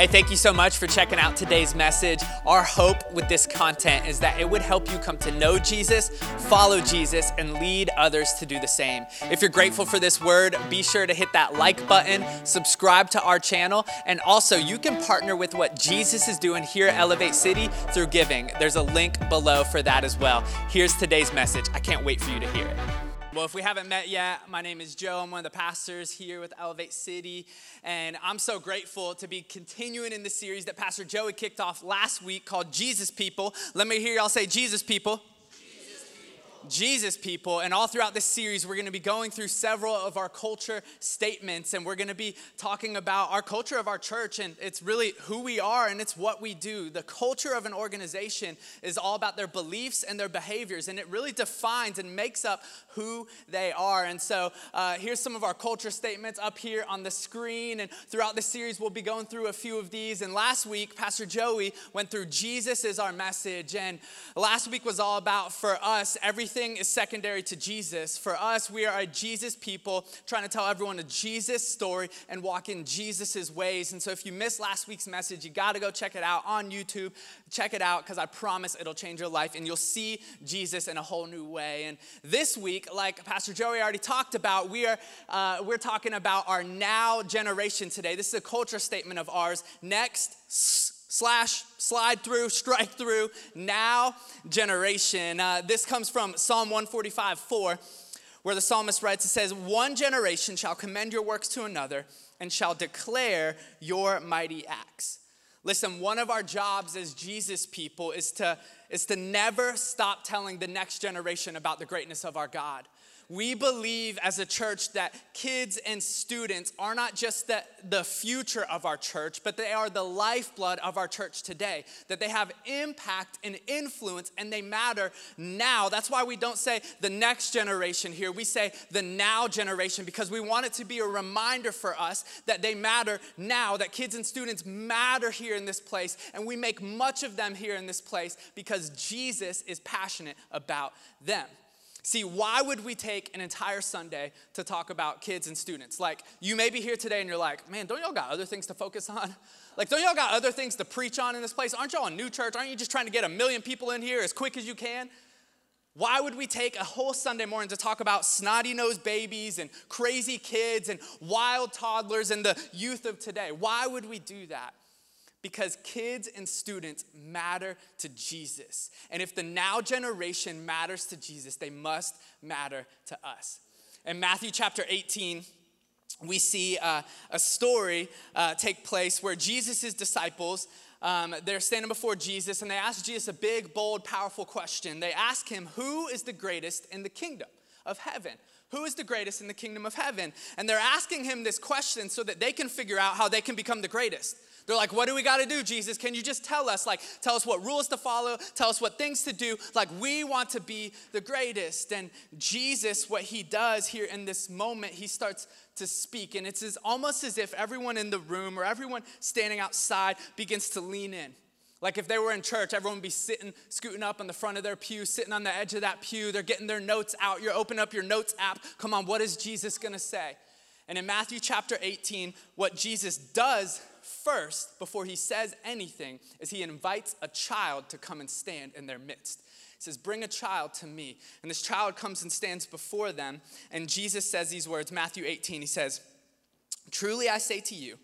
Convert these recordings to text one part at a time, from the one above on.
Hey, thank you so much for checking out today's message. Our hope with this content is that it would help you come to know Jesus, follow Jesus, and lead others to do the same. If you're grateful for this word, be sure to hit that like button, subscribe to our channel, and also you can partner with what Jesus is doing here at Elevate City through giving. There's a link below for that as well. Here's today's message. I can't wait for you to hear it. Well, if we haven't met yet, my name is Joe. I'm one of the pastors here with Elevate City, and I'm so grateful to be continuing in the series that Pastor Joey kicked off last week called Jesus People. Let me hear y'all say Jesus People. Jesus people. And all throughout this series, we're going to be going through several of our culture statements, and we're going to be talking about our culture of our church. And it's really who we are and it's what we do. The culture of an organization is all about their beliefs and their behaviors, and it really defines and makes up who they are. And so uh, here's some of our culture statements up here on the screen. And throughout this series, we'll be going through a few of these. And last week, Pastor Joey went through Jesus is our message. And last week was all about for us everything everything is secondary to Jesus. For us, we are a Jesus people trying to tell everyone a Jesus story and walk in Jesus's ways. And so if you missed last week's message, you got to go check it out on YouTube. Check it out because I promise it'll change your life and you'll see Jesus in a whole new way. And this week, like Pastor Joey already talked about, we are uh, we're talking about our now generation today. This is a culture statement of ours. Next slash slide through strike through. Now generation. Uh, this comes from psalm 145 4 where the psalmist writes it says one generation shall commend your works to another and shall declare your mighty acts. Listen one of our jobs as jesus people is to is to never stop telling the next generation about the greatness of our god we believe as a church that kids and students are not just the, the future of our church, but they are the lifeblood of our church today. That they have impact and influence and they matter now. That's why we don't say the next generation here. We say the now generation because we want it to be a reminder for us that they matter now, that kids and students matter here in this place. And we make much of them here in this place because Jesus is passionate about them. See, why would we take an entire Sunday to talk about kids and students? Like, you may be here today and you're like, man, don't y'all got other things to focus on? Like, don't y'all got other things to preach on in this place? Aren't y'all a new church? Aren't you just trying to get a million people in here as quick as you can? Why would we take a whole Sunday morning to talk about snotty nosed babies and crazy kids and wild toddlers and the youth of today? Why would we do that? Because kids and students matter to Jesus. And if the now generation matters to Jesus, they must matter to us. In Matthew chapter 18, we see uh, a story uh, take place where Jesus' disciples um, they're standing before Jesus and they ask Jesus a big, bold, powerful question. They ask him, Who is the greatest in the kingdom of heaven? Who is the greatest in the kingdom of heaven? And they're asking him this question so that they can figure out how they can become the greatest. They're like, what do we got to do, Jesus? Can you just tell us? Like, tell us what rules to follow, tell us what things to do. Like, we want to be the greatest. And Jesus, what he does here in this moment, he starts to speak. And it's as, almost as if everyone in the room or everyone standing outside begins to lean in. Like if they were in church, everyone would be sitting, scooting up on the front of their pew, sitting on the edge of that pew. They're getting their notes out. You're opening up your notes app. Come on, what is Jesus gonna say? And in Matthew chapter 18, what Jesus does first, before he says anything, is he invites a child to come and stand in their midst. He says, Bring a child to me. And this child comes and stands before them. And Jesus says these words, Matthew 18, he says, Truly I say to you,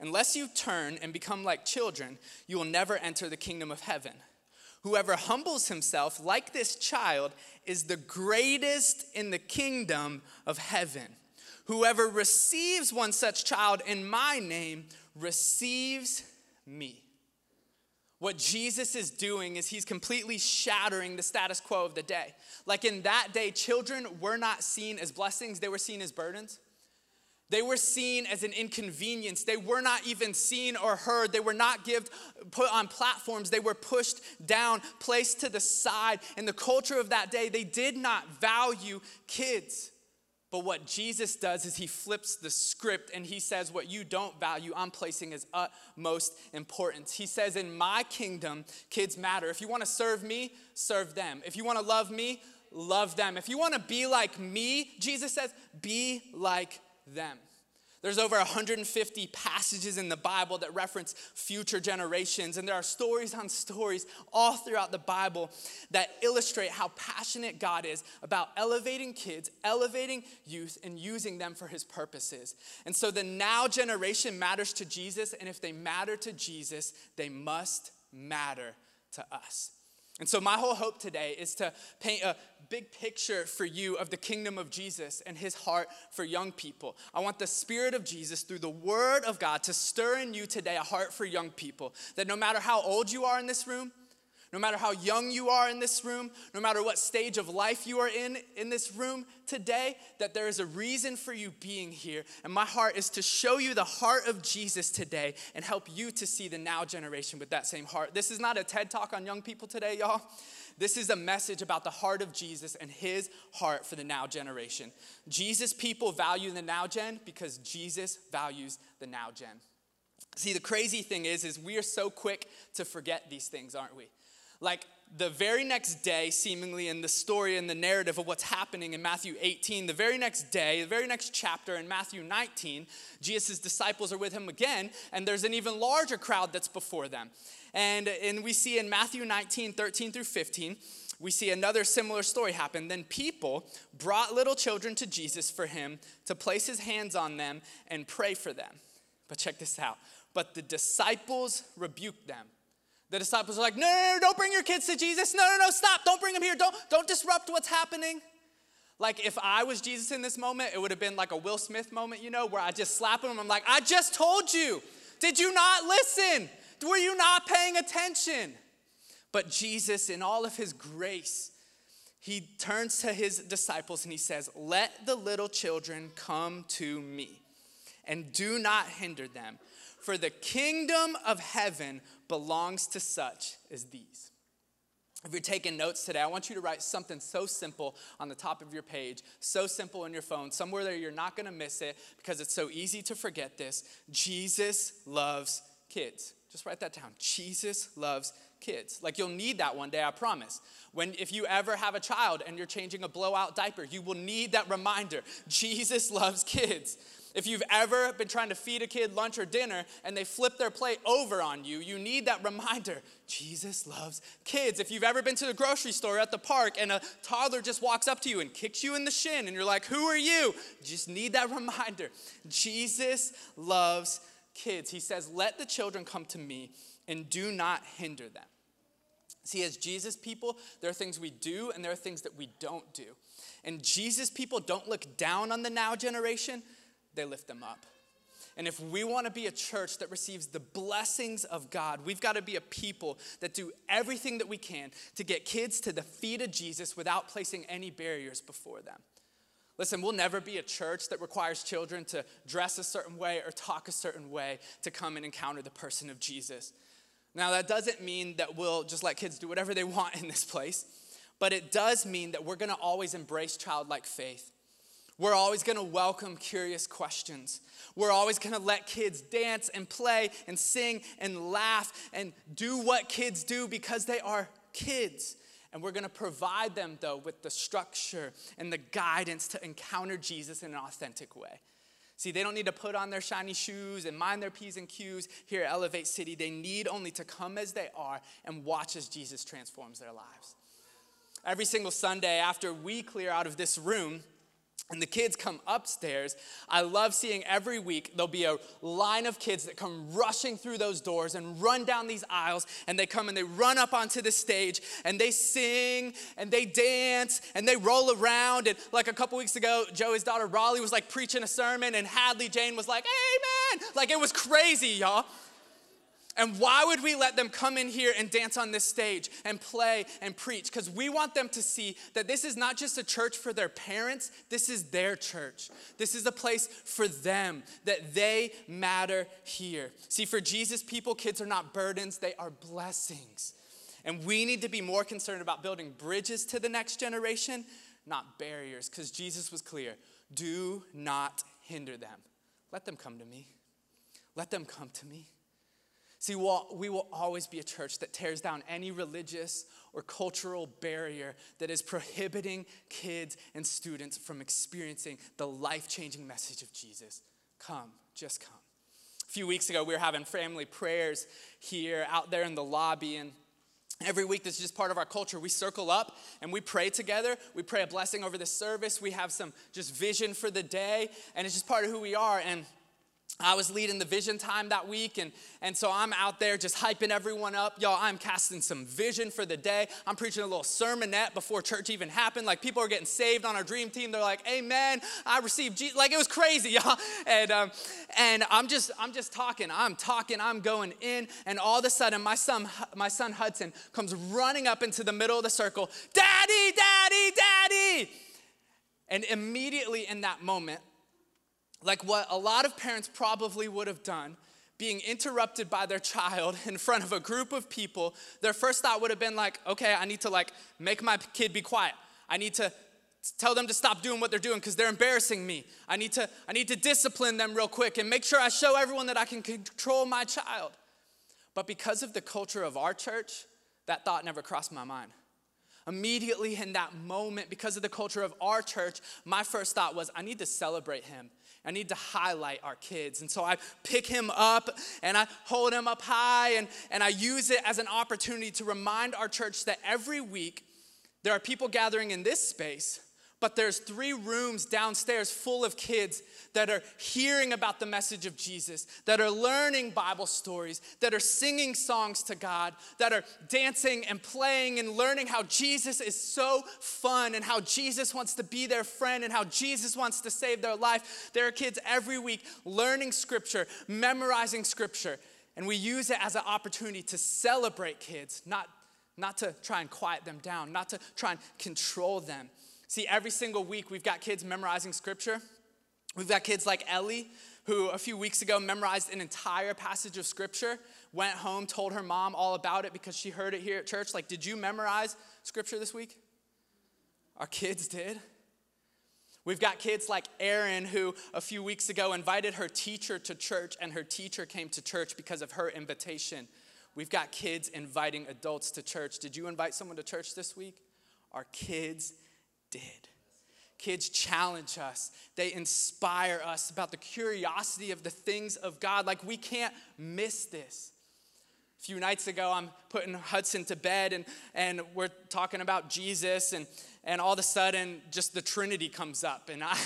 unless you turn and become like children, you will never enter the kingdom of heaven. Whoever humbles himself like this child is the greatest in the kingdom of heaven. Whoever receives one such child in my name receives me. What Jesus is doing is he's completely shattering the status quo of the day. Like in that day, children were not seen as blessings, they were seen as burdens. They were seen as an inconvenience. They were not even seen or heard. They were not give, put on platforms. They were pushed down, placed to the side. In the culture of that day, they did not value kids. But what Jesus does is he flips the script and he says, What you don't value, I'm placing as utmost importance. He says, In my kingdom, kids matter. If you want to serve me, serve them. If you want to love me, love them. If you want to be like me, Jesus says, be like them. There's over 150 passages in the Bible that reference future generations, and there are stories on stories all throughout the Bible that illustrate how passionate God is about elevating kids, elevating youth, and using them for his purposes. And so the now generation matters to Jesus, and if they matter to Jesus, they must matter to us. And so, my whole hope today is to paint a big picture for you of the kingdom of Jesus and his heart for young people. I want the Spirit of Jesus through the Word of God to stir in you today a heart for young people. That no matter how old you are in this room, no matter how young you are in this room, no matter what stage of life you are in in this room today, that there is a reason for you being here. And my heart is to show you the heart of Jesus today and help you to see the now generation with that same heart. This is not a TED talk on young people today, y'all. This is a message about the heart of Jesus and his heart for the now generation. Jesus people value the now gen because Jesus values the now gen. See, the crazy thing is is we are so quick to forget these things, aren't we? Like the very next day, seemingly in the story and the narrative of what's happening in Matthew 18, the very next day, the very next chapter in Matthew 19, Jesus' disciples are with him again, and there's an even larger crowd that's before them. And, and we see in Matthew 19, 13 through 15, we see another similar story happen. Then people brought little children to Jesus for him to place his hands on them and pray for them. But check this out. But the disciples rebuked them. The disciples are like, no, no, no, don't bring your kids to Jesus. No, no, no, stop. Don't bring them here. Don't, don't disrupt what's happening. Like if I was Jesus in this moment, it would have been like a Will Smith moment, you know, where I just slap him. I'm like, I just told you. Did you not listen? Were you not paying attention? But Jesus, in all of his grace, he turns to his disciples and he says, Let the little children come to me and do not hinder them, for the kingdom of heaven belongs to such as these. If you're taking notes today, I want you to write something so simple on the top of your page, so simple in your phone, somewhere that you're not gonna miss it because it's so easy to forget this. Jesus loves kids. Just write that down. Jesus loves kids. Like you'll need that one day, I promise. When if you ever have a child and you're changing a blowout diaper, you will need that reminder. Jesus loves kids. If you've ever been trying to feed a kid lunch or dinner and they flip their plate over on you, you need that reminder. Jesus loves kids. If you've ever been to the grocery store at the park and a toddler just walks up to you and kicks you in the shin and you're like, Who are you? Just need that reminder. Jesus loves kids. He says, Let the children come to me and do not hinder them. See, as Jesus people, there are things we do and there are things that we don't do. And Jesus people don't look down on the now generation, they lift them up. And if we want to be a church that receives the blessings of God, we've got to be a people that do everything that we can to get kids to the feet of Jesus without placing any barriers before them. Listen, we'll never be a church that requires children to dress a certain way or talk a certain way to come and encounter the person of Jesus. Now, that doesn't mean that we'll just let kids do whatever they want in this place, but it does mean that we're gonna always embrace childlike faith. We're always gonna welcome curious questions. We're always gonna let kids dance and play and sing and laugh and do what kids do because they are kids. And we're gonna provide them, though, with the structure and the guidance to encounter Jesus in an authentic way. See, they don't need to put on their shiny shoes and mind their P's and Q's here at Elevate City. They need only to come as they are and watch as Jesus transforms their lives. Every single Sunday after we clear out of this room, and the kids come upstairs. I love seeing every week there'll be a line of kids that come rushing through those doors and run down these aisles, and they come and they run up onto the stage and they sing and they dance and they roll around. And like a couple weeks ago, Joey's daughter Raleigh was like preaching a sermon, and Hadley Jane was like, Amen. Like it was crazy, y'all. And why would we let them come in here and dance on this stage and play and preach? Because we want them to see that this is not just a church for their parents, this is their church. This is a place for them, that they matter here. See, for Jesus people, kids are not burdens, they are blessings. And we need to be more concerned about building bridges to the next generation, not barriers, because Jesus was clear do not hinder them. Let them come to me. Let them come to me. See, we will always be a church that tears down any religious or cultural barrier that is prohibiting kids and students from experiencing the life changing message of Jesus. come, just come. A few weeks ago, we were having family prayers here out there in the lobby, and Every week, this is just part of our culture. We circle up and we pray together. We pray a blessing over the service. We have some just vision for the day, and it's just part of who we are. And I was leading the vision time that week, and, and so I'm out there just hyping everyone up. Y'all, I'm casting some vision for the day. I'm preaching a little sermonette before church even happened. Like, people are getting saved on our dream team. They're like, Amen, I received Jesus. Like, it was crazy, y'all. And, um, and I'm just, I'm just talking. I'm talking. I'm going in. And all of a sudden, my son, my son Hudson comes running up into the middle of the circle Daddy, Daddy, Daddy. And immediately in that moment, like what a lot of parents probably would have done, being interrupted by their child in front of a group of people, their first thought would have been like, okay, I need to like make my kid be quiet. I need to tell them to stop doing what they're doing because they're embarrassing me. I need to I need to discipline them real quick and make sure I show everyone that I can control my child. But because of the culture of our church, that thought never crossed my mind. Immediately in that moment, because of the culture of our church, my first thought was, I need to celebrate him. I need to highlight our kids. And so I pick him up and I hold him up high and, and I use it as an opportunity to remind our church that every week there are people gathering in this space but there's three rooms downstairs full of kids that are hearing about the message of Jesus, that are learning Bible stories, that are singing songs to God, that are dancing and playing and learning how Jesus is so fun and how Jesus wants to be their friend and how Jesus wants to save their life. There are kids every week learning scripture, memorizing scripture, and we use it as an opportunity to celebrate kids, not, not to try and quiet them down, not to try and control them. See, every single week we've got kids memorizing scripture. We've got kids like Ellie, who a few weeks ago memorized an entire passage of scripture, went home, told her mom all about it because she heard it here at church. Like, did you memorize scripture this week? Our kids did. We've got kids like Erin, who a few weeks ago invited her teacher to church, and her teacher came to church because of her invitation. We've got kids inviting adults to church. Did you invite someone to church this week? Our kids did. Kids challenge us, they inspire us about the curiosity of the things of God. Like, we can't miss this. A few nights ago, I'm putting Hudson to bed, and, and we're talking about Jesus, and, and all of a sudden, just the Trinity comes up. And I,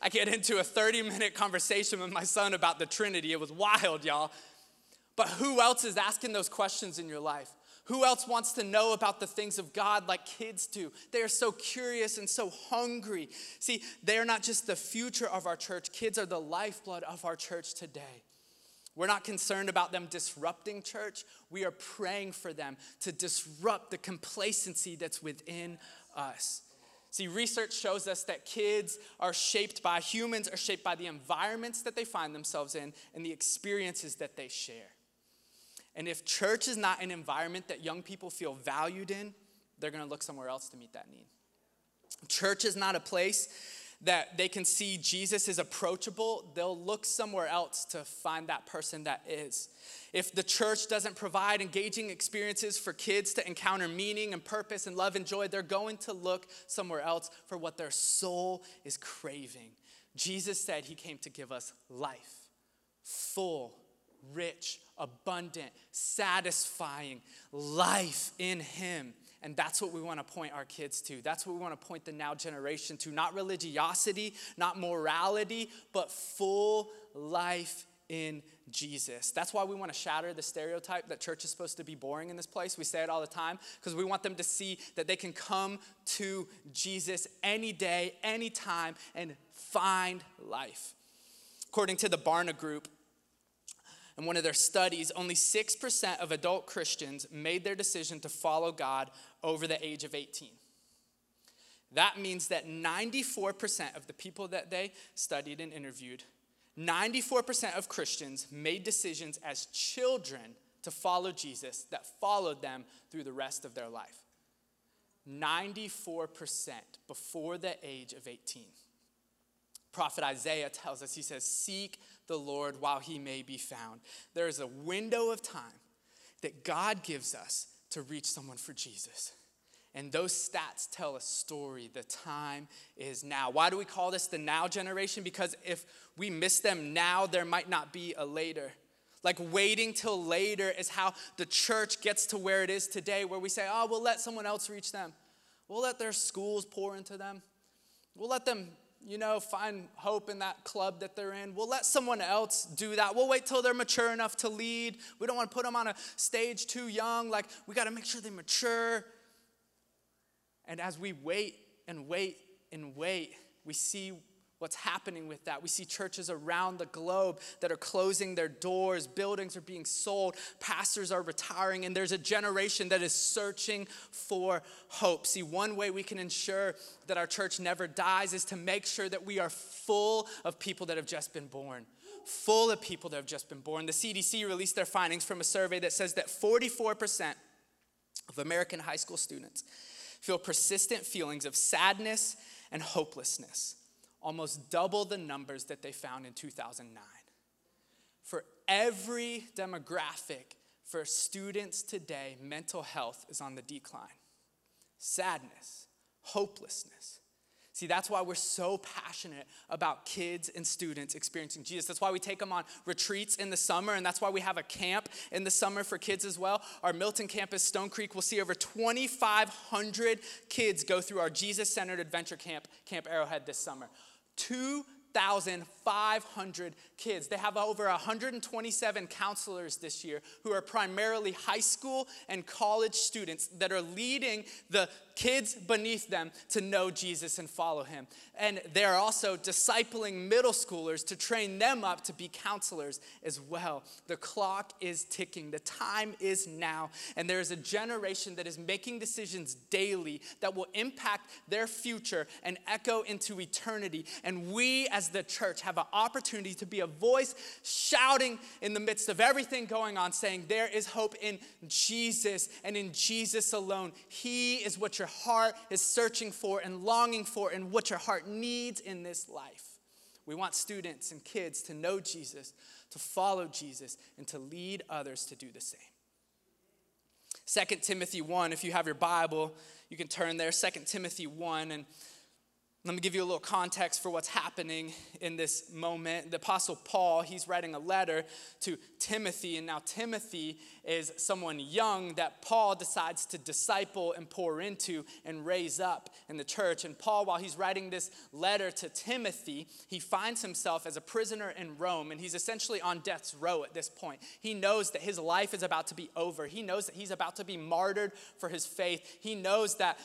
I get into a 30 minute conversation with my son about the Trinity. It was wild, y'all. But who else is asking those questions in your life? Who else wants to know about the things of God like kids do? They are so curious and so hungry. See, they are not just the future of our church, kids are the lifeblood of our church today. We're not concerned about them disrupting church. We are praying for them to disrupt the complacency that's within us. See, research shows us that kids are shaped by, humans are shaped by the environments that they find themselves in and the experiences that they share. And if church is not an environment that young people feel valued in, they're to look somewhere else to meet that need. Church is not a place that they can see Jesus is approachable, they'll look somewhere else to find that person that is. If the church doesn't provide engaging experiences for kids to encounter meaning and purpose and love and joy, they're going to look somewhere else for what their soul is craving. Jesus said he came to give us life, full, rich, abundant, satisfying life in Him. And that's what we want to point our kids to. That's what we want to point the now generation to. Not religiosity, not morality, but full life in Jesus. That's why we want to shatter the stereotype that church is supposed to be boring in this place. We say it all the time because we want them to see that they can come to Jesus any day, anytime, and find life. According to the Barna Group, in one of their studies, only 6% of adult Christians made their decision to follow God over the age of 18. That means that 94% of the people that they studied and interviewed, 94% of Christians made decisions as children to follow Jesus that followed them through the rest of their life. 94% before the age of 18. Prophet Isaiah tells us, he says, Seek the Lord while he may be found. There is a window of time that God gives us to reach someone for Jesus. And those stats tell a story. The time is now. Why do we call this the now generation? Because if we miss them now, there might not be a later. Like waiting till later is how the church gets to where it is today, where we say, oh, we'll let someone else reach them. We'll let their schools pour into them. We'll let them, you know, find hope in that club that they're in. We'll let someone else do that. We'll wait till they're mature enough to lead. We don't want to put them on a stage too young. Like, we got to make sure they mature. And as we wait and wait and wait, we see what's happening with that. We see churches around the globe that are closing their doors, buildings are being sold, pastors are retiring, and there's a generation that is searching for hope. See, one way we can ensure that our church never dies is to make sure that we are full of people that have just been born. Full of people that have just been born. The CDC released their findings from a survey that says that 44% of American high school students feel persistent feelings of sadness and hopelessness, almost double the numbers that they found in 2009. For every demographic for students today, mental health is on the decline. Sadness, hopelessness, See, that's why we're so passionate about kids and students experiencing Jesus. That's why we take them on retreats in the summer, and that's why we have a camp in the summer for kids as well. Our Milton campus, Stone Creek, will see over 2,500 kids go through our Jesus centered adventure camp, Camp Arrowhead, this summer. Two 1,500 kids. They have over 127 counselors this year who are primarily high school and college students that are leading the kids beneath them to know Jesus and follow him. And they're also discipling middle schoolers to train them up to be counselors as well. The clock is ticking, the time is now, and there is a generation that is making decisions daily that will impact their future and echo into eternity. And we, as the church, have an opportunity to be a voice shouting in the midst of everything going on, saying, There is hope in Jesus and in Jesus alone. He is what your heart is searching for and longing for, and what your heart needs in this life. We want students and kids to know Jesus, to follow Jesus, and to lead others to do the same. 2 Timothy 1, if you have your Bible, you can turn there. 2 Timothy 1, and let me give you a little context for what's happening in this moment. The Apostle Paul, he's writing a letter to Timothy, and now Timothy is someone young that Paul decides to disciple and pour into and raise up in the church. And Paul, while he's writing this letter to Timothy, he finds himself as a prisoner in Rome, and he's essentially on death's row at this point. He knows that his life is about to be over, he knows that he's about to be martyred for his faith, he knows that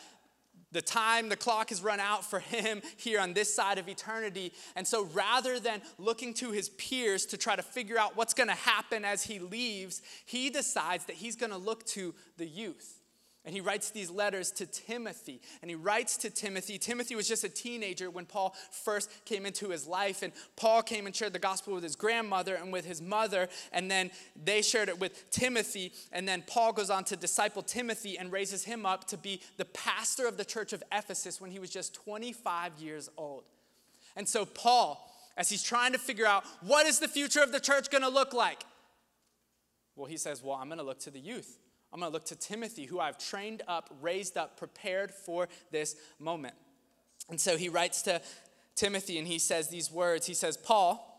the time, the clock has run out for him here on this side of eternity. And so rather than looking to his peers to try to figure out what's going to happen as he leaves, he decides that he's going to look to the youth. And he writes these letters to Timothy. And he writes to Timothy. Timothy was just a teenager when Paul first came into his life. And Paul came and shared the gospel with his grandmother and with his mother. And then they shared it with Timothy. And then Paul goes on to disciple Timothy and raises him up to be the pastor of the church of Ephesus when he was just 25 years old. And so, Paul, as he's trying to figure out what is the future of the church going to look like, well, he says, Well, I'm going to look to the youth. I'm going to look to Timothy, who I've trained up, raised up, prepared for this moment. And so he writes to Timothy and he says these words. He says, Paul,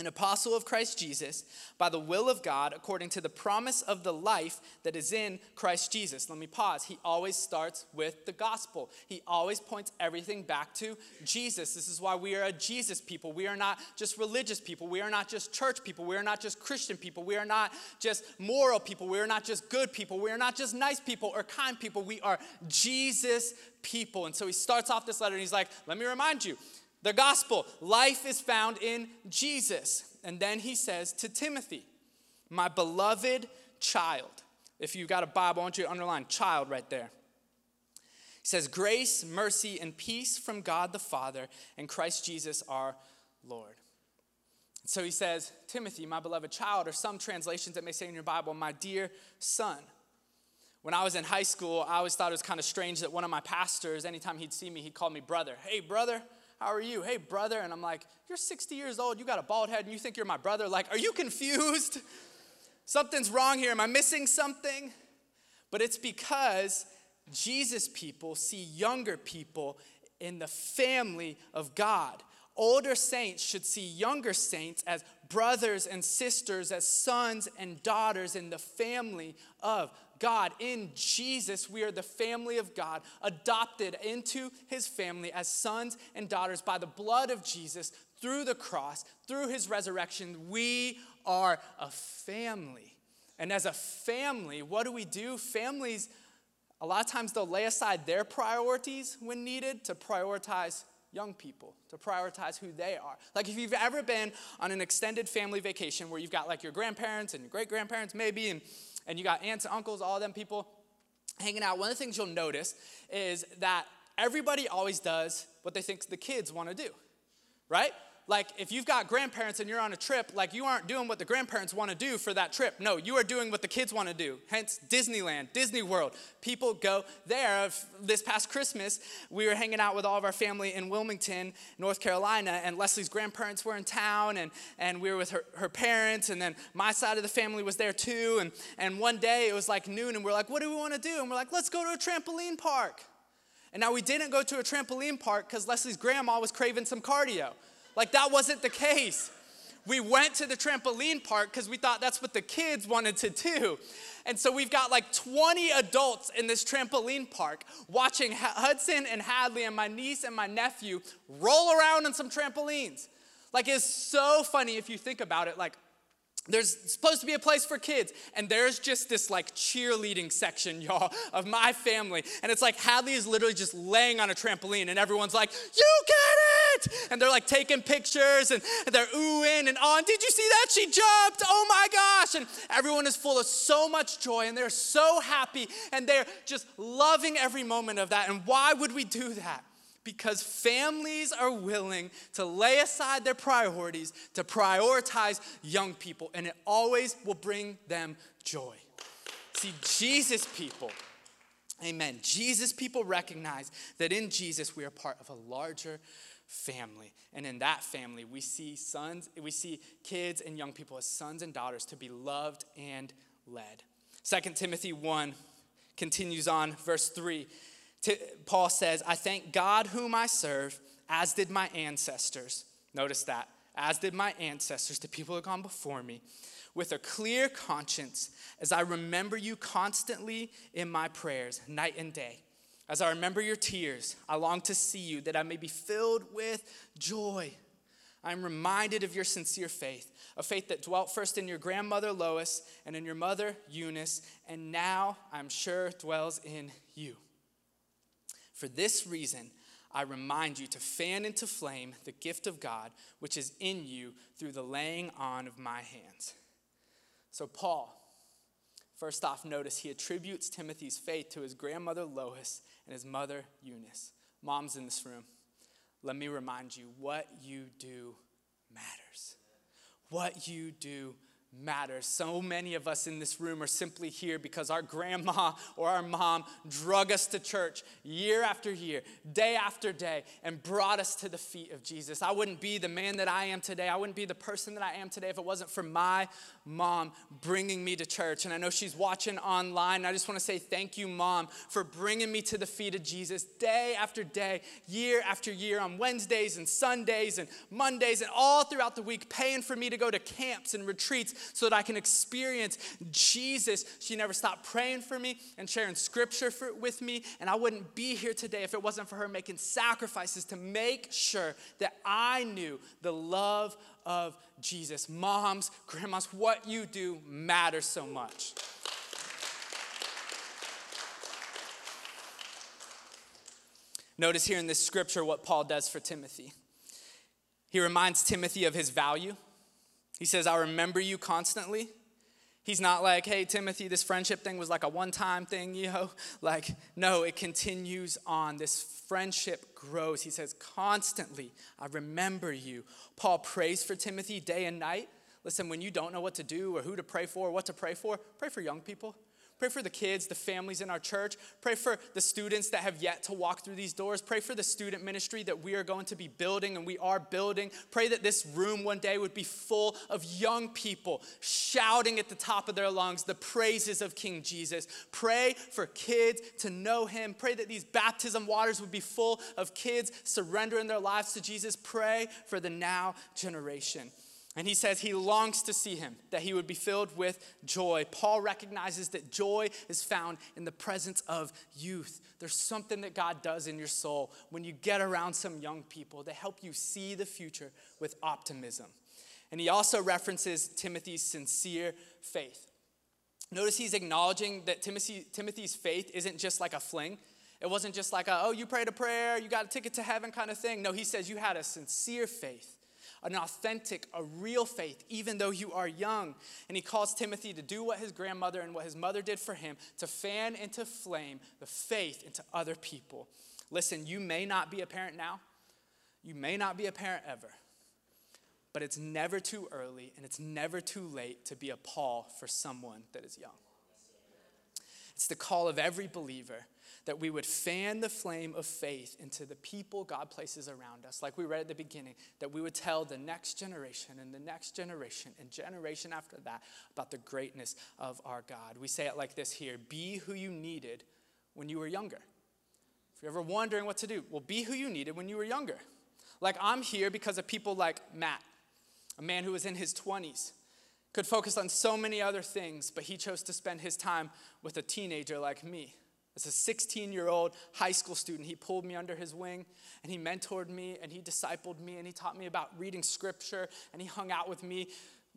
an apostle of Christ Jesus, by the will of God, according to the promise of the life that is in Christ Jesus. Let me pause. He always starts with the gospel, he always points everything back to Jesus. This is why we are a Jesus people. We are not just religious people, we are not just church people, we are not just Christian people, we are not just moral people, we are not just good people, we are not just nice people or kind people. We are Jesus people. And so he starts off this letter and he's like, Let me remind you the gospel, life is found in Jesus. And then he says to Timothy, My beloved child. If you've got a Bible, I want you to underline child right there. He says, Grace, mercy, and peace from God the Father and Christ Jesus our Lord. So he says, Timothy, my beloved child, or some translations that may say in your Bible, my dear son. When I was in high school, I always thought it was kind of strange that one of my pastors, anytime he'd see me, he'd call me brother. Hey, brother. How are you? Hey, brother. And I'm like, You're 60 years old. You got a bald head and you think you're my brother. Like, are you confused? Something's wrong here. Am I missing something? But it's because Jesus people see younger people in the family of God. Older saints should see younger saints as brothers and sisters, as sons and daughters in the family of God. In Jesus, we are the family of God, adopted into his family as sons and daughters by the blood of Jesus through the cross, through his resurrection. We are a family. And as a family, what do we do? Families, a lot of times they'll lay aside their priorities when needed to prioritize young people, to prioritize who they are. Like if you've ever been on an extended family vacation where you've got like your grandparents and your great grandparents maybe, and, and you got aunts and uncles, all them people hanging out, one of the things you'll notice is that everybody always does what they think the kids want to do, right? Like if you've got grandparents and you're on a trip, like you aren't doing what the grandparents want to do for that trip. No, you are doing what the kids want to do. Hence Disneyland, Disney World. People go there. This past Christmas, we were hanging out with all of our family in Wilmington, North Carolina, and Leslie's grandparents were in town, and, and we were with her, her parents, and then my side of the family was there too. And, and one day it was like noon, and we're like, what do we want to do? And we're like, let's go to a trampoline park. And now we didn't go to a trampoline park because Leslie's grandma was craving some cardio. Like, that wasn't the case. We went to the trampoline park because we thought that's what the kids wanted to do. And so we've got like 20 adults in this trampoline park watching Hudson and Hadley and my niece and my nephew roll around on some trampolines. Like, it's so funny if you think about it. Like, there's supposed to be a place for kids, and there's just this like cheerleading section, y'all, of my family. And it's like Hadley is literally just laying on a trampoline, and everyone's like, You get it! And they're like taking pictures and they're oohing and on. Did you see that? She jumped! Oh my gosh! And everyone is full of so much joy, and they're so happy, and they're just loving every moment of that. And why would we do that? Because families are willing to lay aside their priorities to prioritize young people, and it always will bring them joy. See, Jesus people, amen. Jesus people recognize that in Jesus we are part of a larger family. And in that family, we see sons, we see kids and young people as sons and daughters to be loved and led. 2 Timothy 1 continues on, verse 3. Paul says, I thank God whom I serve, as did my ancestors. Notice that, as did my ancestors, the people who have gone before me, with a clear conscience, as I remember you constantly in my prayers, night and day. As I remember your tears, I long to see you, that I may be filled with joy. I am reminded of your sincere faith, a faith that dwelt first in your grandmother Lois and in your mother Eunice, and now I'm sure dwells in you. For this reason, I remind you to fan into flame the gift of God which is in you through the laying on of my hands. So, Paul, first off, notice he attributes Timothy's faith to his grandmother Lois and his mother Eunice. Moms in this room, let me remind you what you do matters. What you do matters. So many of us in this room are simply here because our grandma or our mom drug us to church year after year, day after day, and brought us to the feet of Jesus. I wouldn't be the man that I am today. I wouldn't be the person that I am today if it wasn't for my mom bringing me to church. And I know she's watching online. I just want to say thank you, mom, for bringing me to the feet of Jesus day after day, year after year, on Wednesdays and Sundays and Mondays and all throughout the week, paying for me to go to camps and retreats so that I can experience Jesus. She never stopped praying for me and sharing scripture for, with me. And I wouldn't be here today if it wasn't for her making sacrifices to make sure that I knew the love of Jesus. Moms, grandmas, what you do matters so much. Notice here in this scripture what Paul does for Timothy. He reminds Timothy of his value. He says, I remember you constantly. He's not like, hey, Timothy, this friendship thing was like a one time thing, you know? Like, no, it continues on. This friendship grows. He says, constantly, I remember you. Paul prays for Timothy day and night. Listen, when you don't know what to do or who to pray for or what to pray for, pray for young people. Pray for the kids, the families in our church. Pray for the students that have yet to walk through these doors. Pray for the student ministry that we are going to be building and we are building. Pray that this room one day would be full of young people shouting at the top of their lungs the praises of King Jesus. Pray for kids to know him. Pray that these baptism waters would be full of kids surrendering their lives to Jesus. Pray for the now generation. And he says he longs to see him, that he would be filled with joy. Paul recognizes that joy is found in the presence of youth. There's something that God does in your soul when you get around some young people that help you see the future with optimism. And he also references Timothy's sincere faith. Notice he's acknowledging that Timothy, Timothy's faith isn't just like a fling. It wasn't just like, a, oh, you prayed a prayer, you got a ticket to heaven kind of thing. No, he says you had a sincere faith an authentic, a real faith, even though you are young. And he calls Timothy to do what his grandmother and what his mother did for him to fan into flame the faith into other people. Listen, you may not be a parent now, you may not be a parent ever, but it's never too early and it's never too late to be a Paul for someone that is young. It's the call of every believer that we would fan the flame of faith into the people God places around us. Like we read at the beginning, that we would tell the next generation and the next generation and generation after that about the greatness of our God. We say it like this here be who you needed when you were younger. If you're ever wondering what to do, well, be who you needed when you were younger. Like I'm here because of people like Matt, a man who was in his 20s could focus on so many other things, but he chose to spend his time with a teenager like me. As a 16 year old high school student, he pulled me under his wing and he mentored me and he discipled me and he taught me about reading scripture and he hung out with me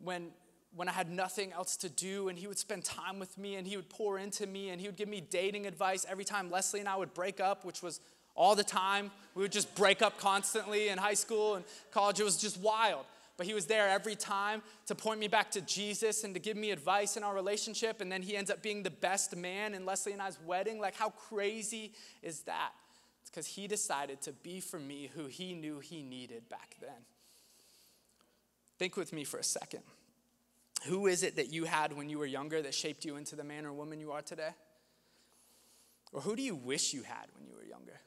when, when I had nothing else to do and he would spend time with me and he would pour into me and he would give me dating advice every time Leslie and I would break up, which was all the time. We would just break up constantly in high school and college. It was just wild but he was there every time to point me back to Jesus and to give me advice in our relationship. And then he ends up being the best man in Leslie and I's wedding. Like, how crazy is that? It's because he decided to be for me who he knew he needed back then. Think with me for a second. Who is it that you had when you were younger that shaped you into the man or woman you are today? Or who do you wish you had when you were younger?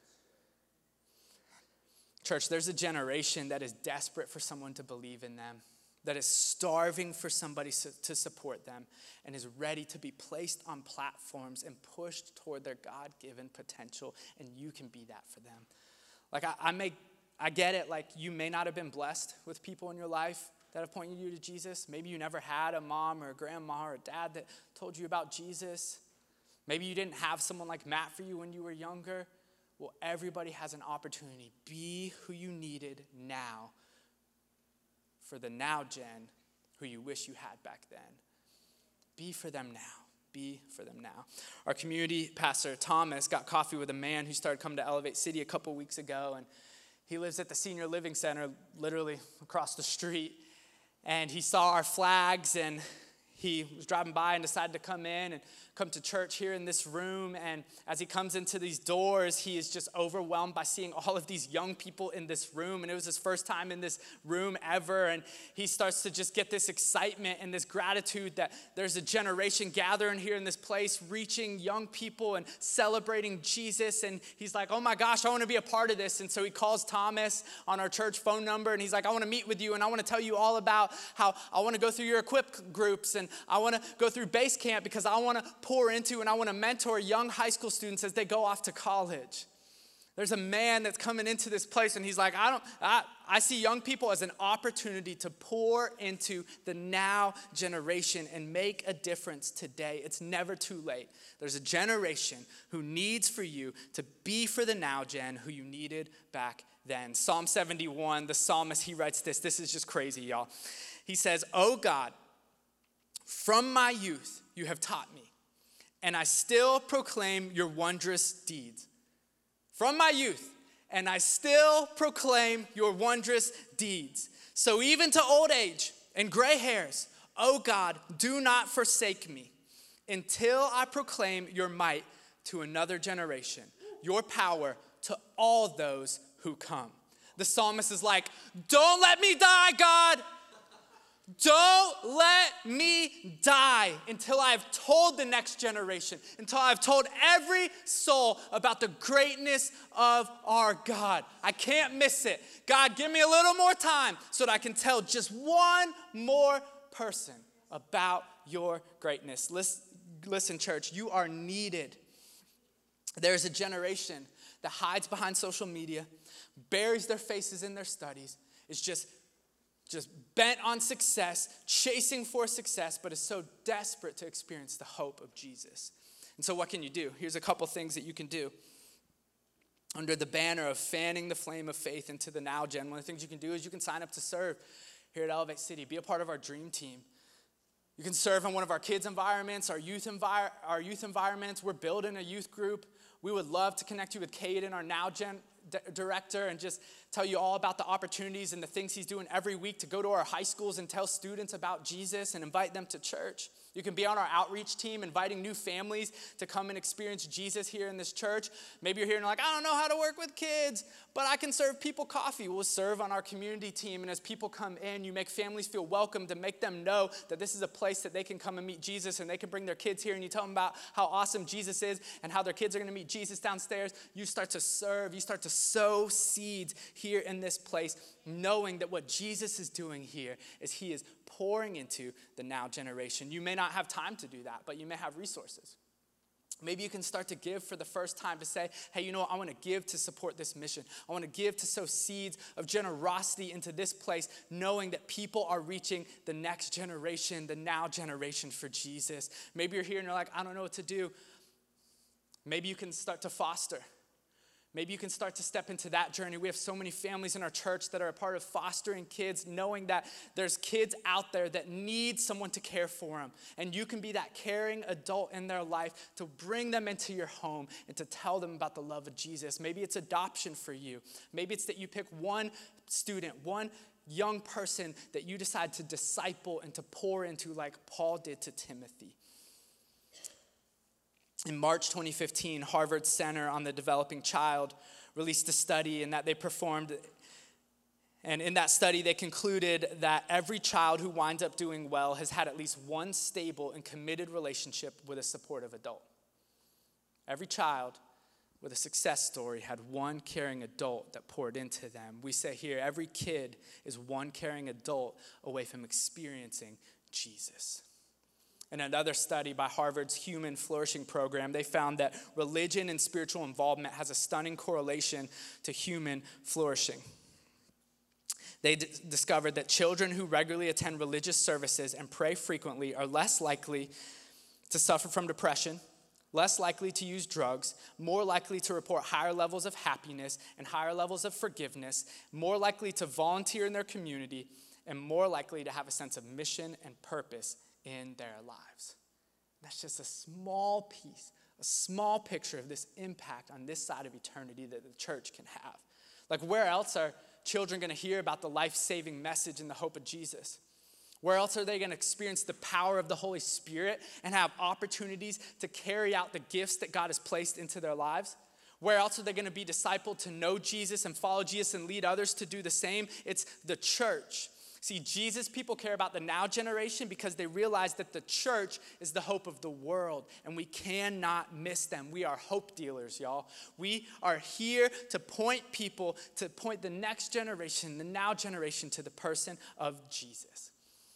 Church, there's a generation that is desperate for someone to believe in them, that is starving for somebody to support them, and is ready to be placed on platforms and pushed toward their God given potential, and you can be that for them. Like, I, I, make, I get it, like, you may not have been blessed with people in your life that have pointed you to Jesus. Maybe you never had a mom or a grandma or a dad that told you about Jesus. Maybe you didn't have someone like Matt for you when you were younger. Well, everybody has an opportunity. Be who you needed now for the now gen who you wish you had back then. Be for them now. Be for them now. Our community pastor, Thomas, got coffee with a man who started coming to Elevate City a couple weeks ago, and he lives at the senior living center, literally across the street. And he saw our flags, and he was driving by and decided to come in and come to church here in this room. And as he comes into these doors, he is just overwhelmed by seeing all of these young people in this room. And it was his first time in this room ever. And he starts to just get this excitement and this gratitude that there's a generation gathering here in this place, reaching young people and celebrating Jesus. And he's like, oh my gosh, I want to be a part of this. And so he calls Thomas on our church phone number and he's like, I want to meet with you and I want to tell you all about how I want to go through your equip groups and I want to go through base camp because I want to pour into and I want to mentor young high school students as they go off to college. There's a man that's coming into this place and he's like, I don't, I, I see young people as an opportunity to pour into the now generation and make a difference today. It's never too late. There's a generation who needs for you to be for the now gen who you needed back then. Psalm 71, the psalmist, he writes this. This is just crazy, y'all. He says, Oh God, from my youth you have taught me and I still proclaim your wondrous deeds. From my youth, and I still proclaim your wondrous deeds. So even to old age and gray hairs, oh God, do not forsake me until I proclaim your might to another generation, your power to all those who come. The psalmist is like, Don't let me die, God. Don't let me die until I've told the next generation, until I've told every soul about the greatness of our God. I can't miss it. God, give me a little more time so that I can tell just one more person about your greatness. Listen, listen church, you are needed. There's a generation that hides behind social media, buries their faces in their studies, is just just bent on success, chasing for success, but is so desperate to experience the hope of Jesus. And so, what can you do? Here's a couple things that you can do. Under the banner of fanning the flame of faith into the now gen, one of the things you can do is you can sign up to serve here at Elevate City, be a part of our dream team. You can serve in one of our kids' environments, our youth, envir- our youth environments. We're building a youth group. We would love to connect you with Caden, our Now Gen d- director, and just tell you all about the opportunities and the things he's doing every week to go to our high schools and tell students about Jesus and invite them to church. You can be on our outreach team, inviting new families to come and experience Jesus here in this church. Maybe you're here and like, I don't know how to work with kids, but I can serve people coffee. We'll serve on our community team. And as people come in, you make families feel welcome to make them know that this is a place that they can come and meet Jesus and they can bring their kids here and you tell them about how awesome Jesus is and how their kids are going to meet Jesus downstairs. You start to serve, you start to sow seeds here in this place, knowing that what Jesus is doing here is he is pouring into the now generation. You may not have time to do that, but you may have resources. Maybe you can start to give for the first time to say, hey, you know what? I want to give to support this mission. I want to give to sow seeds of generosity into this place, knowing that people are reaching the next generation, the now generation for Jesus. Maybe you're here and you're like, I don't know what to do. Maybe you can start to foster. Maybe you can start to step into that journey. We have so many families in our church that are a part of fostering kids, knowing that there's kids out there that need someone to care for them. And you can be that caring adult in their life to bring them into your home and to tell them about the love of Jesus. Maybe it's adoption for you. Maybe it's that you pick one student, one young person that you decide to disciple and to pour into, like Paul did to Timothy. In March 2015, Harvard Center on the Developing Child released a study in that they performed and in that study, they concluded that every child who winds up doing well has had at least one stable and committed relationship with a supportive adult. Every child with a success story had one caring adult that poured into them. We say here every kid is one caring adult away from experiencing Jesus. In another study by Harvard's Human Flourishing Program, they found that religion and spiritual involvement has a stunning correlation to human flourishing. They d- discovered that children who regularly attend religious services and pray frequently are less likely to suffer from depression, less likely to use drugs, more likely to report higher levels of happiness and higher levels of forgiveness, more likely to volunteer in their community, and more likely to have a sense of mission and purpose in their lives. That's just a small piece, a small picture of this impact on this side of eternity that the church can have. Like, where else are children going to hear about the life saving message and the hope of Jesus? Where else are they going to experience the power of the Holy Spirit and have opportunities to carry out the gifts that God has placed into their lives? Where else are they going to be discipled to know Jesus and follow Jesus and lead others to do the same? It's the church. See, Jesus people care about the now generation because they realize that the church is the hope of the world and we cannot miss them. We are hope dealers, y'all. We are here to point people, to point the next generation, the now generation, to the person of Jesus.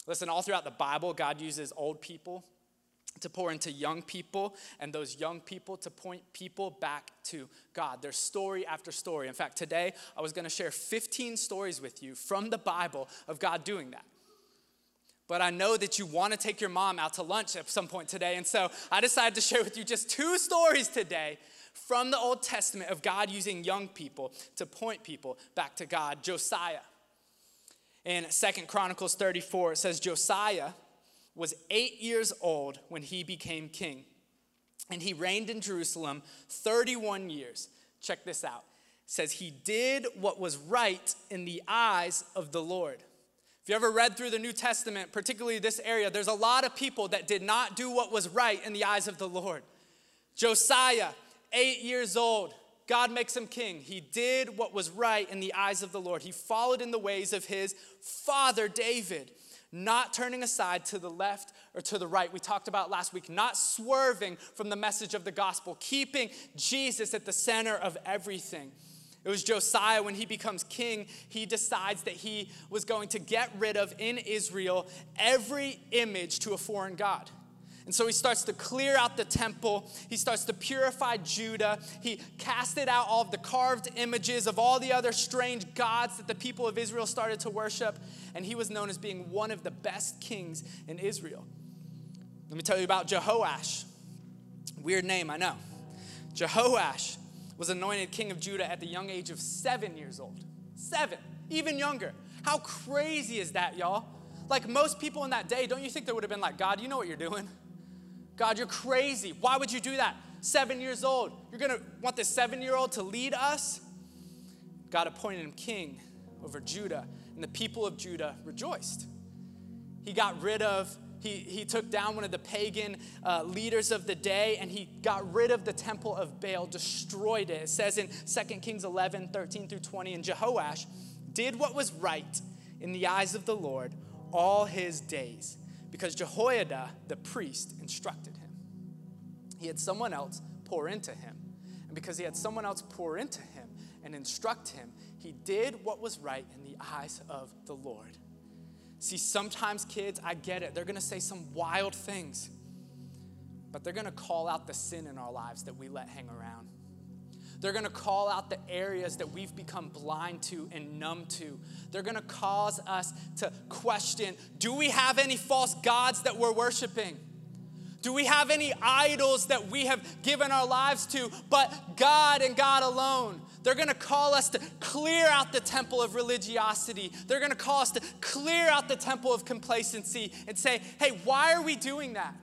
Listen, all throughout the Bible, God uses old people to pour into young people, and those young people to point people back to God. There's story after story. In fact, today I was going to share 15 stories with you from the Bible of God doing that. But I know that you want to take your mom out to lunch at some point today, and so I decided to share with you just two stories today from the Old Testament of God using young people to point people back to God. Josiah. In Second Chronicles 34, it says, Josiah was eight years old when he became king. And he reigned in Jerusalem 31 years. Check this out. It says he did what was right in the eyes of the Lord. If you ever read through the New Testament, particularly this area, there's a lot of people that did not do what was right in the eyes of the Lord. Josiah, eight years old, God makes him king. He did what was right in the eyes of the Lord. He followed in the ways of his father David. Not turning aside to the left or to the right. We talked about last week, not swerving from the message of the gospel, keeping Jesus at the center of everything. It was Josiah when he becomes king, he decides that he was going to get rid of in Israel every image to a foreign God. And so he starts to clear out the temple. He starts to purify Judah. He casted out all of the carved images of all the other strange gods that the people of Israel started to worship. And he was known as being one of the best kings in Israel. Let me tell you about Jehoash. Weird name, I know. Jehoash was anointed king of Judah at the young age of seven years old. Seven, even younger. How crazy is that, y'all? Like most people in that day, don't you think they would have been like, God, you know what you're doing? God, you're crazy. Why would you do that? Seven years old. You're going to want this seven year old to lead us? God appointed him king over Judah, and the people of Judah rejoiced. He got rid of, he, he took down one of the pagan uh, leaders of the day, and he got rid of the temple of Baal, destroyed it. It says in 2 Kings 11, 13 through 20, and Jehoash did what was right in the eyes of the Lord all his days because Jehoiada, the priest, instructed him. He had someone else pour into him. And because he had someone else pour into him and instruct him, he did what was right in the eyes of the Lord. See, sometimes kids, I get it, they're gonna say some wild things, but they're gonna call out the sin in our lives that we let hang around. They're gonna call out the areas that we've become blind to and numb to. They're gonna cause us to question do we have any false gods that we're worshiping? Do we have any idols that we have given our lives to, but God and God alone? They're gonna call us to clear out the temple of religiosity. They're gonna call us to clear out the temple of complacency and say, hey, why are we doing that?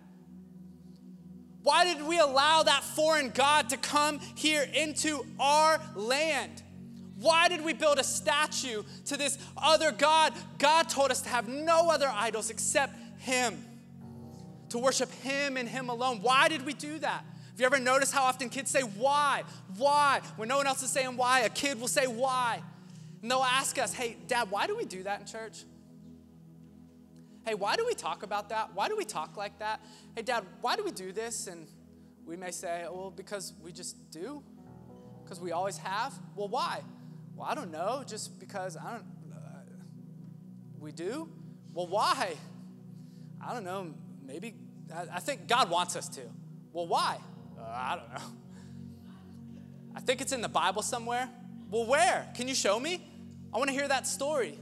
Why did we allow that foreign God to come here into our land? Why did we build a statue to this other God? God told us to have no other idols except Him, to worship Him and Him alone. Why did we do that? Have you ever noticed how often kids say, Why? Why? When no one else is saying why, a kid will say, Why? And they'll ask us, Hey, Dad, why do we do that in church? Hey, why do we talk about that? Why do we talk like that? Hey, Dad, why do we do this? And we may say, well, because we just do, because we always have. Well, why? Well, I don't know, just because I don't, uh, we do. Well, why? I don't know, maybe, I, I, think God wants us to. Well, why? Uh, I don't know. I think it's in the Bible somewhere. Well, where? Can you show me? I want to hear that story.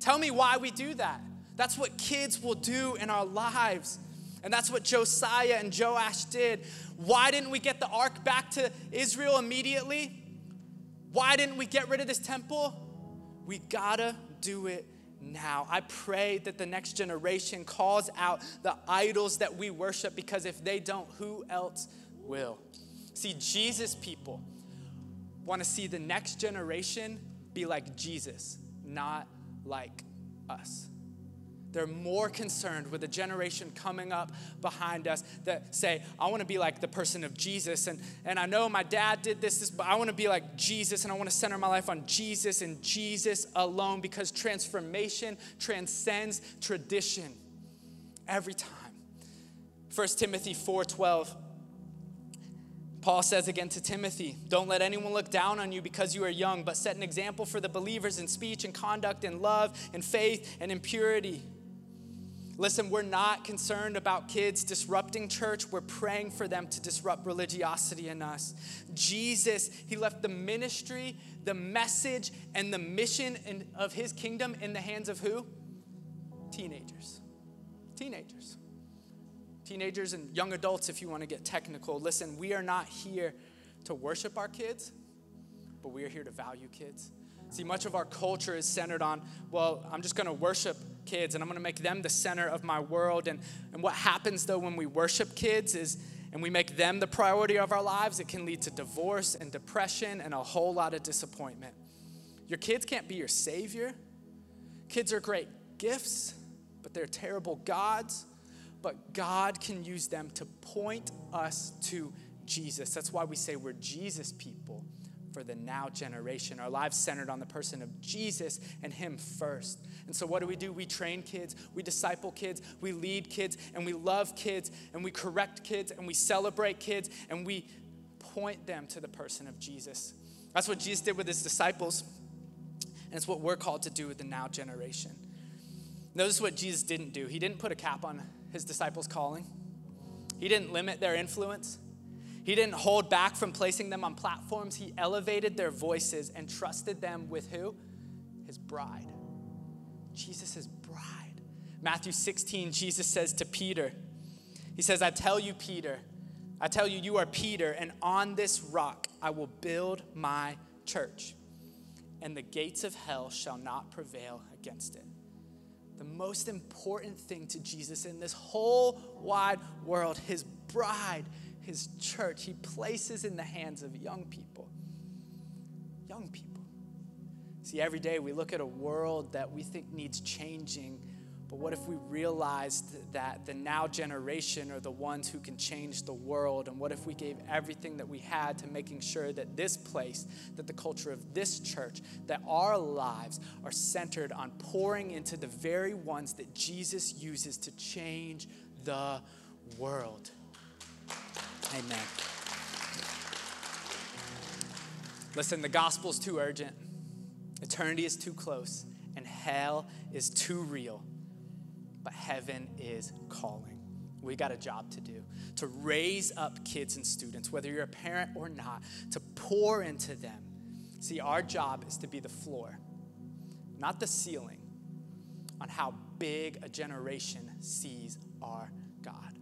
Tell me why we do that. That's what kids will do in our lives. And that's what Josiah and Joash did. Why didn't we get the ark back to Israel immediately? Why didn't we get rid of this temple? We gotta do it now. I pray that the next generation calls out the idols that we worship because if they don't, who else will? See, Jesus people want to see the next generation be like Jesus, not like us. They're more concerned with the generation coming up behind us that say, I want to be like the person of Jesus. And, and I know my dad did this, this, but I want to be like Jesus and I want to center my life on Jesus and Jesus alone because transformation transcends tradition every time. 1 Timothy 4:12 Paul says again to Timothy, Don't let anyone look down on you because you are young, but set an example for the believers in speech and conduct and love and faith and in purity. Listen, we're not concerned about kids disrupting church. We're praying for them to disrupt religiosity in us. Jesus, He left the ministry, the message, and the mission in, of His kingdom in the hands of who? Teenagers. Teenagers. Teenagers and young adults, if you want to get technical. Listen, we are not here to worship our kids, but we are here to value kids. See, much of our culture is centered on, well, I'm just going to worship kids and I'm to make them the center of my world. And, and what happens though when we worship kids is, and we make them the priority of our lives, it can lead to divorce and depression and a whole lot of disappointment. Your kids can't be your savior. Kids are great gifts, but they're terrible gods. But God can use them to point us to Jesus. That's why we say we're Jesus people for the now generation. Our lives centered on the person of Jesus and Him first. And so, what do we do? We train kids, we disciple kids, we lead kids, and we love kids, and we correct kids, and we celebrate kids, and we point them to the person of Jesus. That's what Jesus did with His disciples, and it's what we're called to do with the now generation. Notice what Jesus didn't do. He didn't put a cap on His disciples' calling, He didn't limit their influence. He didn't hold back from placing them on platforms. He elevated their voices and trusted them with who? His bride. Jesus' bride. Matthew 16, Jesus says to Peter, He says, I tell you, Peter, I tell you, you are Peter, and on this rock I will build my church, and the gates of hell shall not prevail against it. The most important thing to Jesus in this whole wide world, his bride, his church, he places in the hands of young people. Young people. See, every day we look at a world that we think needs changing, but what if we realized that the now generation are the ones who can change the world? And what if we gave everything that we had to making sure that this place, that the culture of this church, that our lives are centered on pouring into the very ones that Jesus uses to change the world? Amen. Listen, the gospel is too urgent, eternity is too close, and hell is too real. But heaven is calling. We got a job to do to raise up kids and students, whether you're a parent or not, to pour into them. See, our job is to be the floor, not the ceiling, on how big a generation sees our God.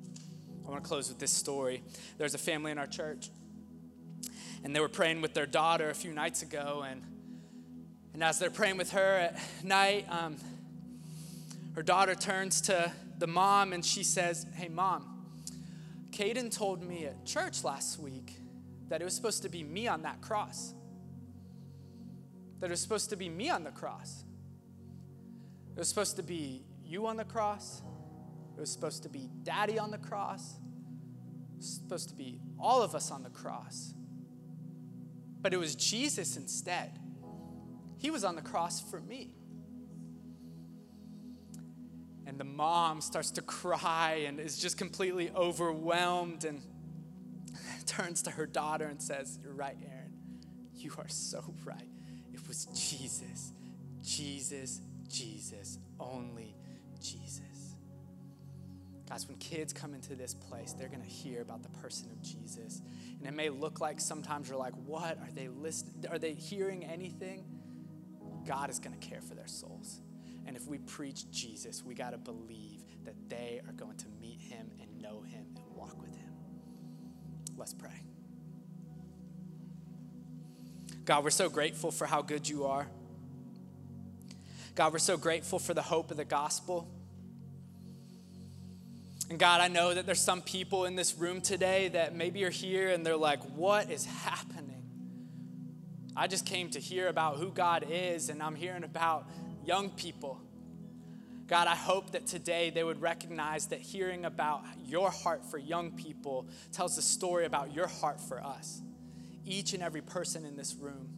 I want to close with this story. There's a family in our church, and they were praying with their daughter a few nights ago. And, and as they're praying with her at night, um, her daughter turns to the mom and she says, Hey, mom, Caden told me at church last week that it was supposed to be me on that cross. That it was supposed to be me on the cross. It was supposed to be you on the cross. It was supposed to be daddy on the cross. Supposed to be all of us on the cross. But it was Jesus instead. He was on the cross for me. And the mom starts to cry and is just completely overwhelmed and turns to her daughter and says, You're right, Aaron. You are so right. It was Jesus. Jesus, Jesus, only Jesus. Guys, when kids come into this place, they're going to hear about the person of Jesus. And it may look like sometimes you're like, what? Are they listening? Are they hearing anything? God is going to care for their souls. And if we preach Jesus, we got to believe that they are going to meet him and know him and walk with him. Let's pray. God, we're so grateful for how good you are. God, we're so grateful for the hope of the gospel. And God, I know that there's some people in this room today that maybe are here and they're like, what is happening? I just came to hear about who God is and I'm hearing about young people. God, I hope that today they would recognize that hearing about your heart for young people tells a story about your heart for us, each and every person in this room.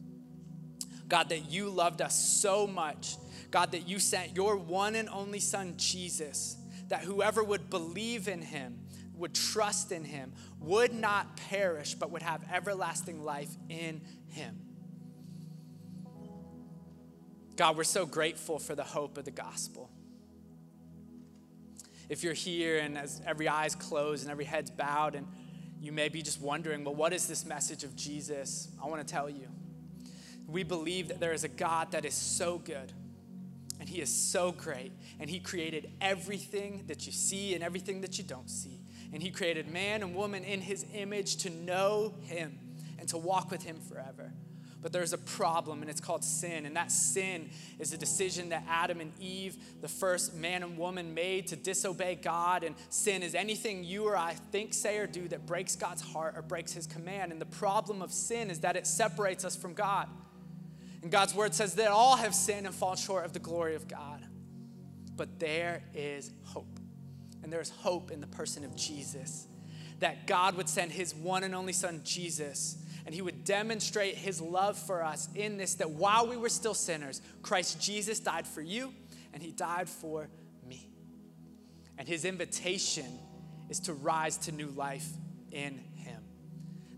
God, that you loved us so much. God, that you sent your one and only Son, Jesus that whoever would believe in him, would trust in him, would not perish, but would have everlasting life in him. God, we're so grateful for the hope of the gospel. If you're here and as every eye's closed and every head's bowed, and you may be just wondering, well, what is this message of Jesus? I want to tell you. We believe that there is a God that is so good He is so great. And He created everything that you see and everything that you don't see. And He created man and woman in His image to know Him and to walk with Him forever. But there's a problem, and it's called sin. And that sin is a decision that Adam and Eve, the first man and woman, made to disobey God. And sin is anything you or I think, say, or do that breaks God's heart or breaks His command. And the problem of sin is that it separates us from God. And God's word says that all have sinned and fall short of the glory of God. But there is hope. And there is hope in the person of Jesus. That God would send his one and only son, Jesus, and he would demonstrate his love for us in this that while we were still sinners, Christ Jesus died for you and he died for me. And his invitation is to rise to new life in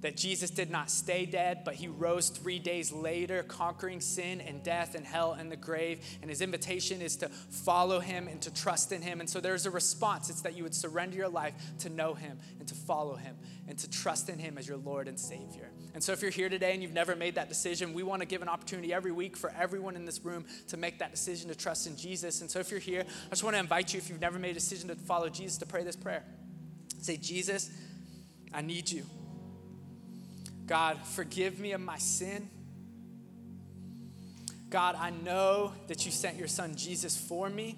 that Jesus did not stay dead, but he rose three days later, conquering sin and death and hell and the grave. And his invitation is to follow him and to trust in him. And so there's a response it's that you would surrender your life to know him and to follow him and to trust in him as your Lord and Savior. And so if you're here today and you've never made that decision, we want to give an opportunity every week for everyone in this room to make that decision to trust in Jesus. And so if you're here, I just want to invite you, if you've never made a decision to follow Jesus, to pray this prayer. Say, Jesus, I need you. God, forgive me of my sin. God, I know that you sent your son Jesus for me.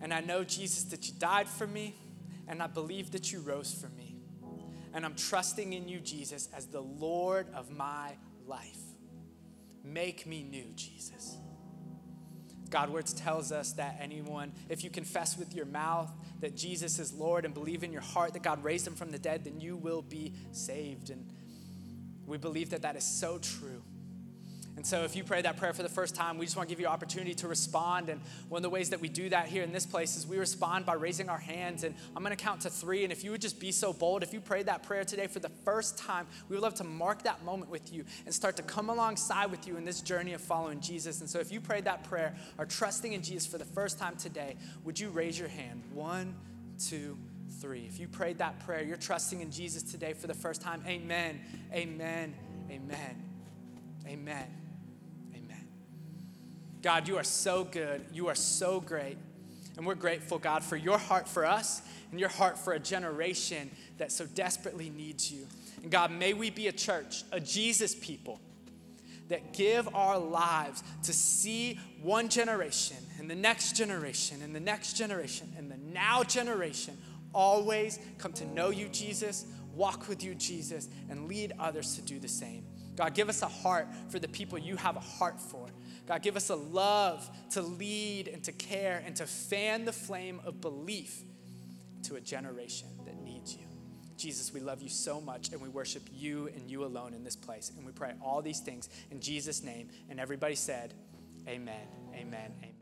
And I know, Jesus, that you died for me. And I believe that you rose for me. And I'm trusting in you, Jesus, as the Lord of my life. Make me new, Jesus. God words tells us that anyone, if you confess with your mouth that Jesus is Lord and believe in your heart that God raised him from the dead, then you will be saved. And we believe that that is so true. And so, if you pray that prayer for the first time, we just want to give you opportunity to respond. And one of the ways that we do that here in this place is we respond by raising our hands. And I'm going to count to three. And if you would just be so bold, if you prayed that prayer today for the first time, we would love to mark that moment with you and start to come alongside with you in this journey of following Jesus. And so, if you prayed that prayer or trusting in Jesus for the first time today, would you raise your hand? One, two, three. If you prayed that prayer, you're trusting in Jesus today for the first time, amen, amen, amen, amen, amen. God, you are so good. You are so great. And we're grateful, God, for your heart for us and your heart for a generation that so desperately needs you. And God, may we be a church, a Jesus people that give our lives to see one generation and the next generation and the next generation and the now generation always come to know you, Jesus, walk with you, Jesus, and lead others to do the same. God, give us a heart for the people you have a heart for. God, give us a love to lead and to care and to fan the flame of belief to a generation that needs you. Jesus, we love you so much and we worship you and you alone in this place. And we pray all these things in Jesus' name. And everybody said, Amen, amen, amen.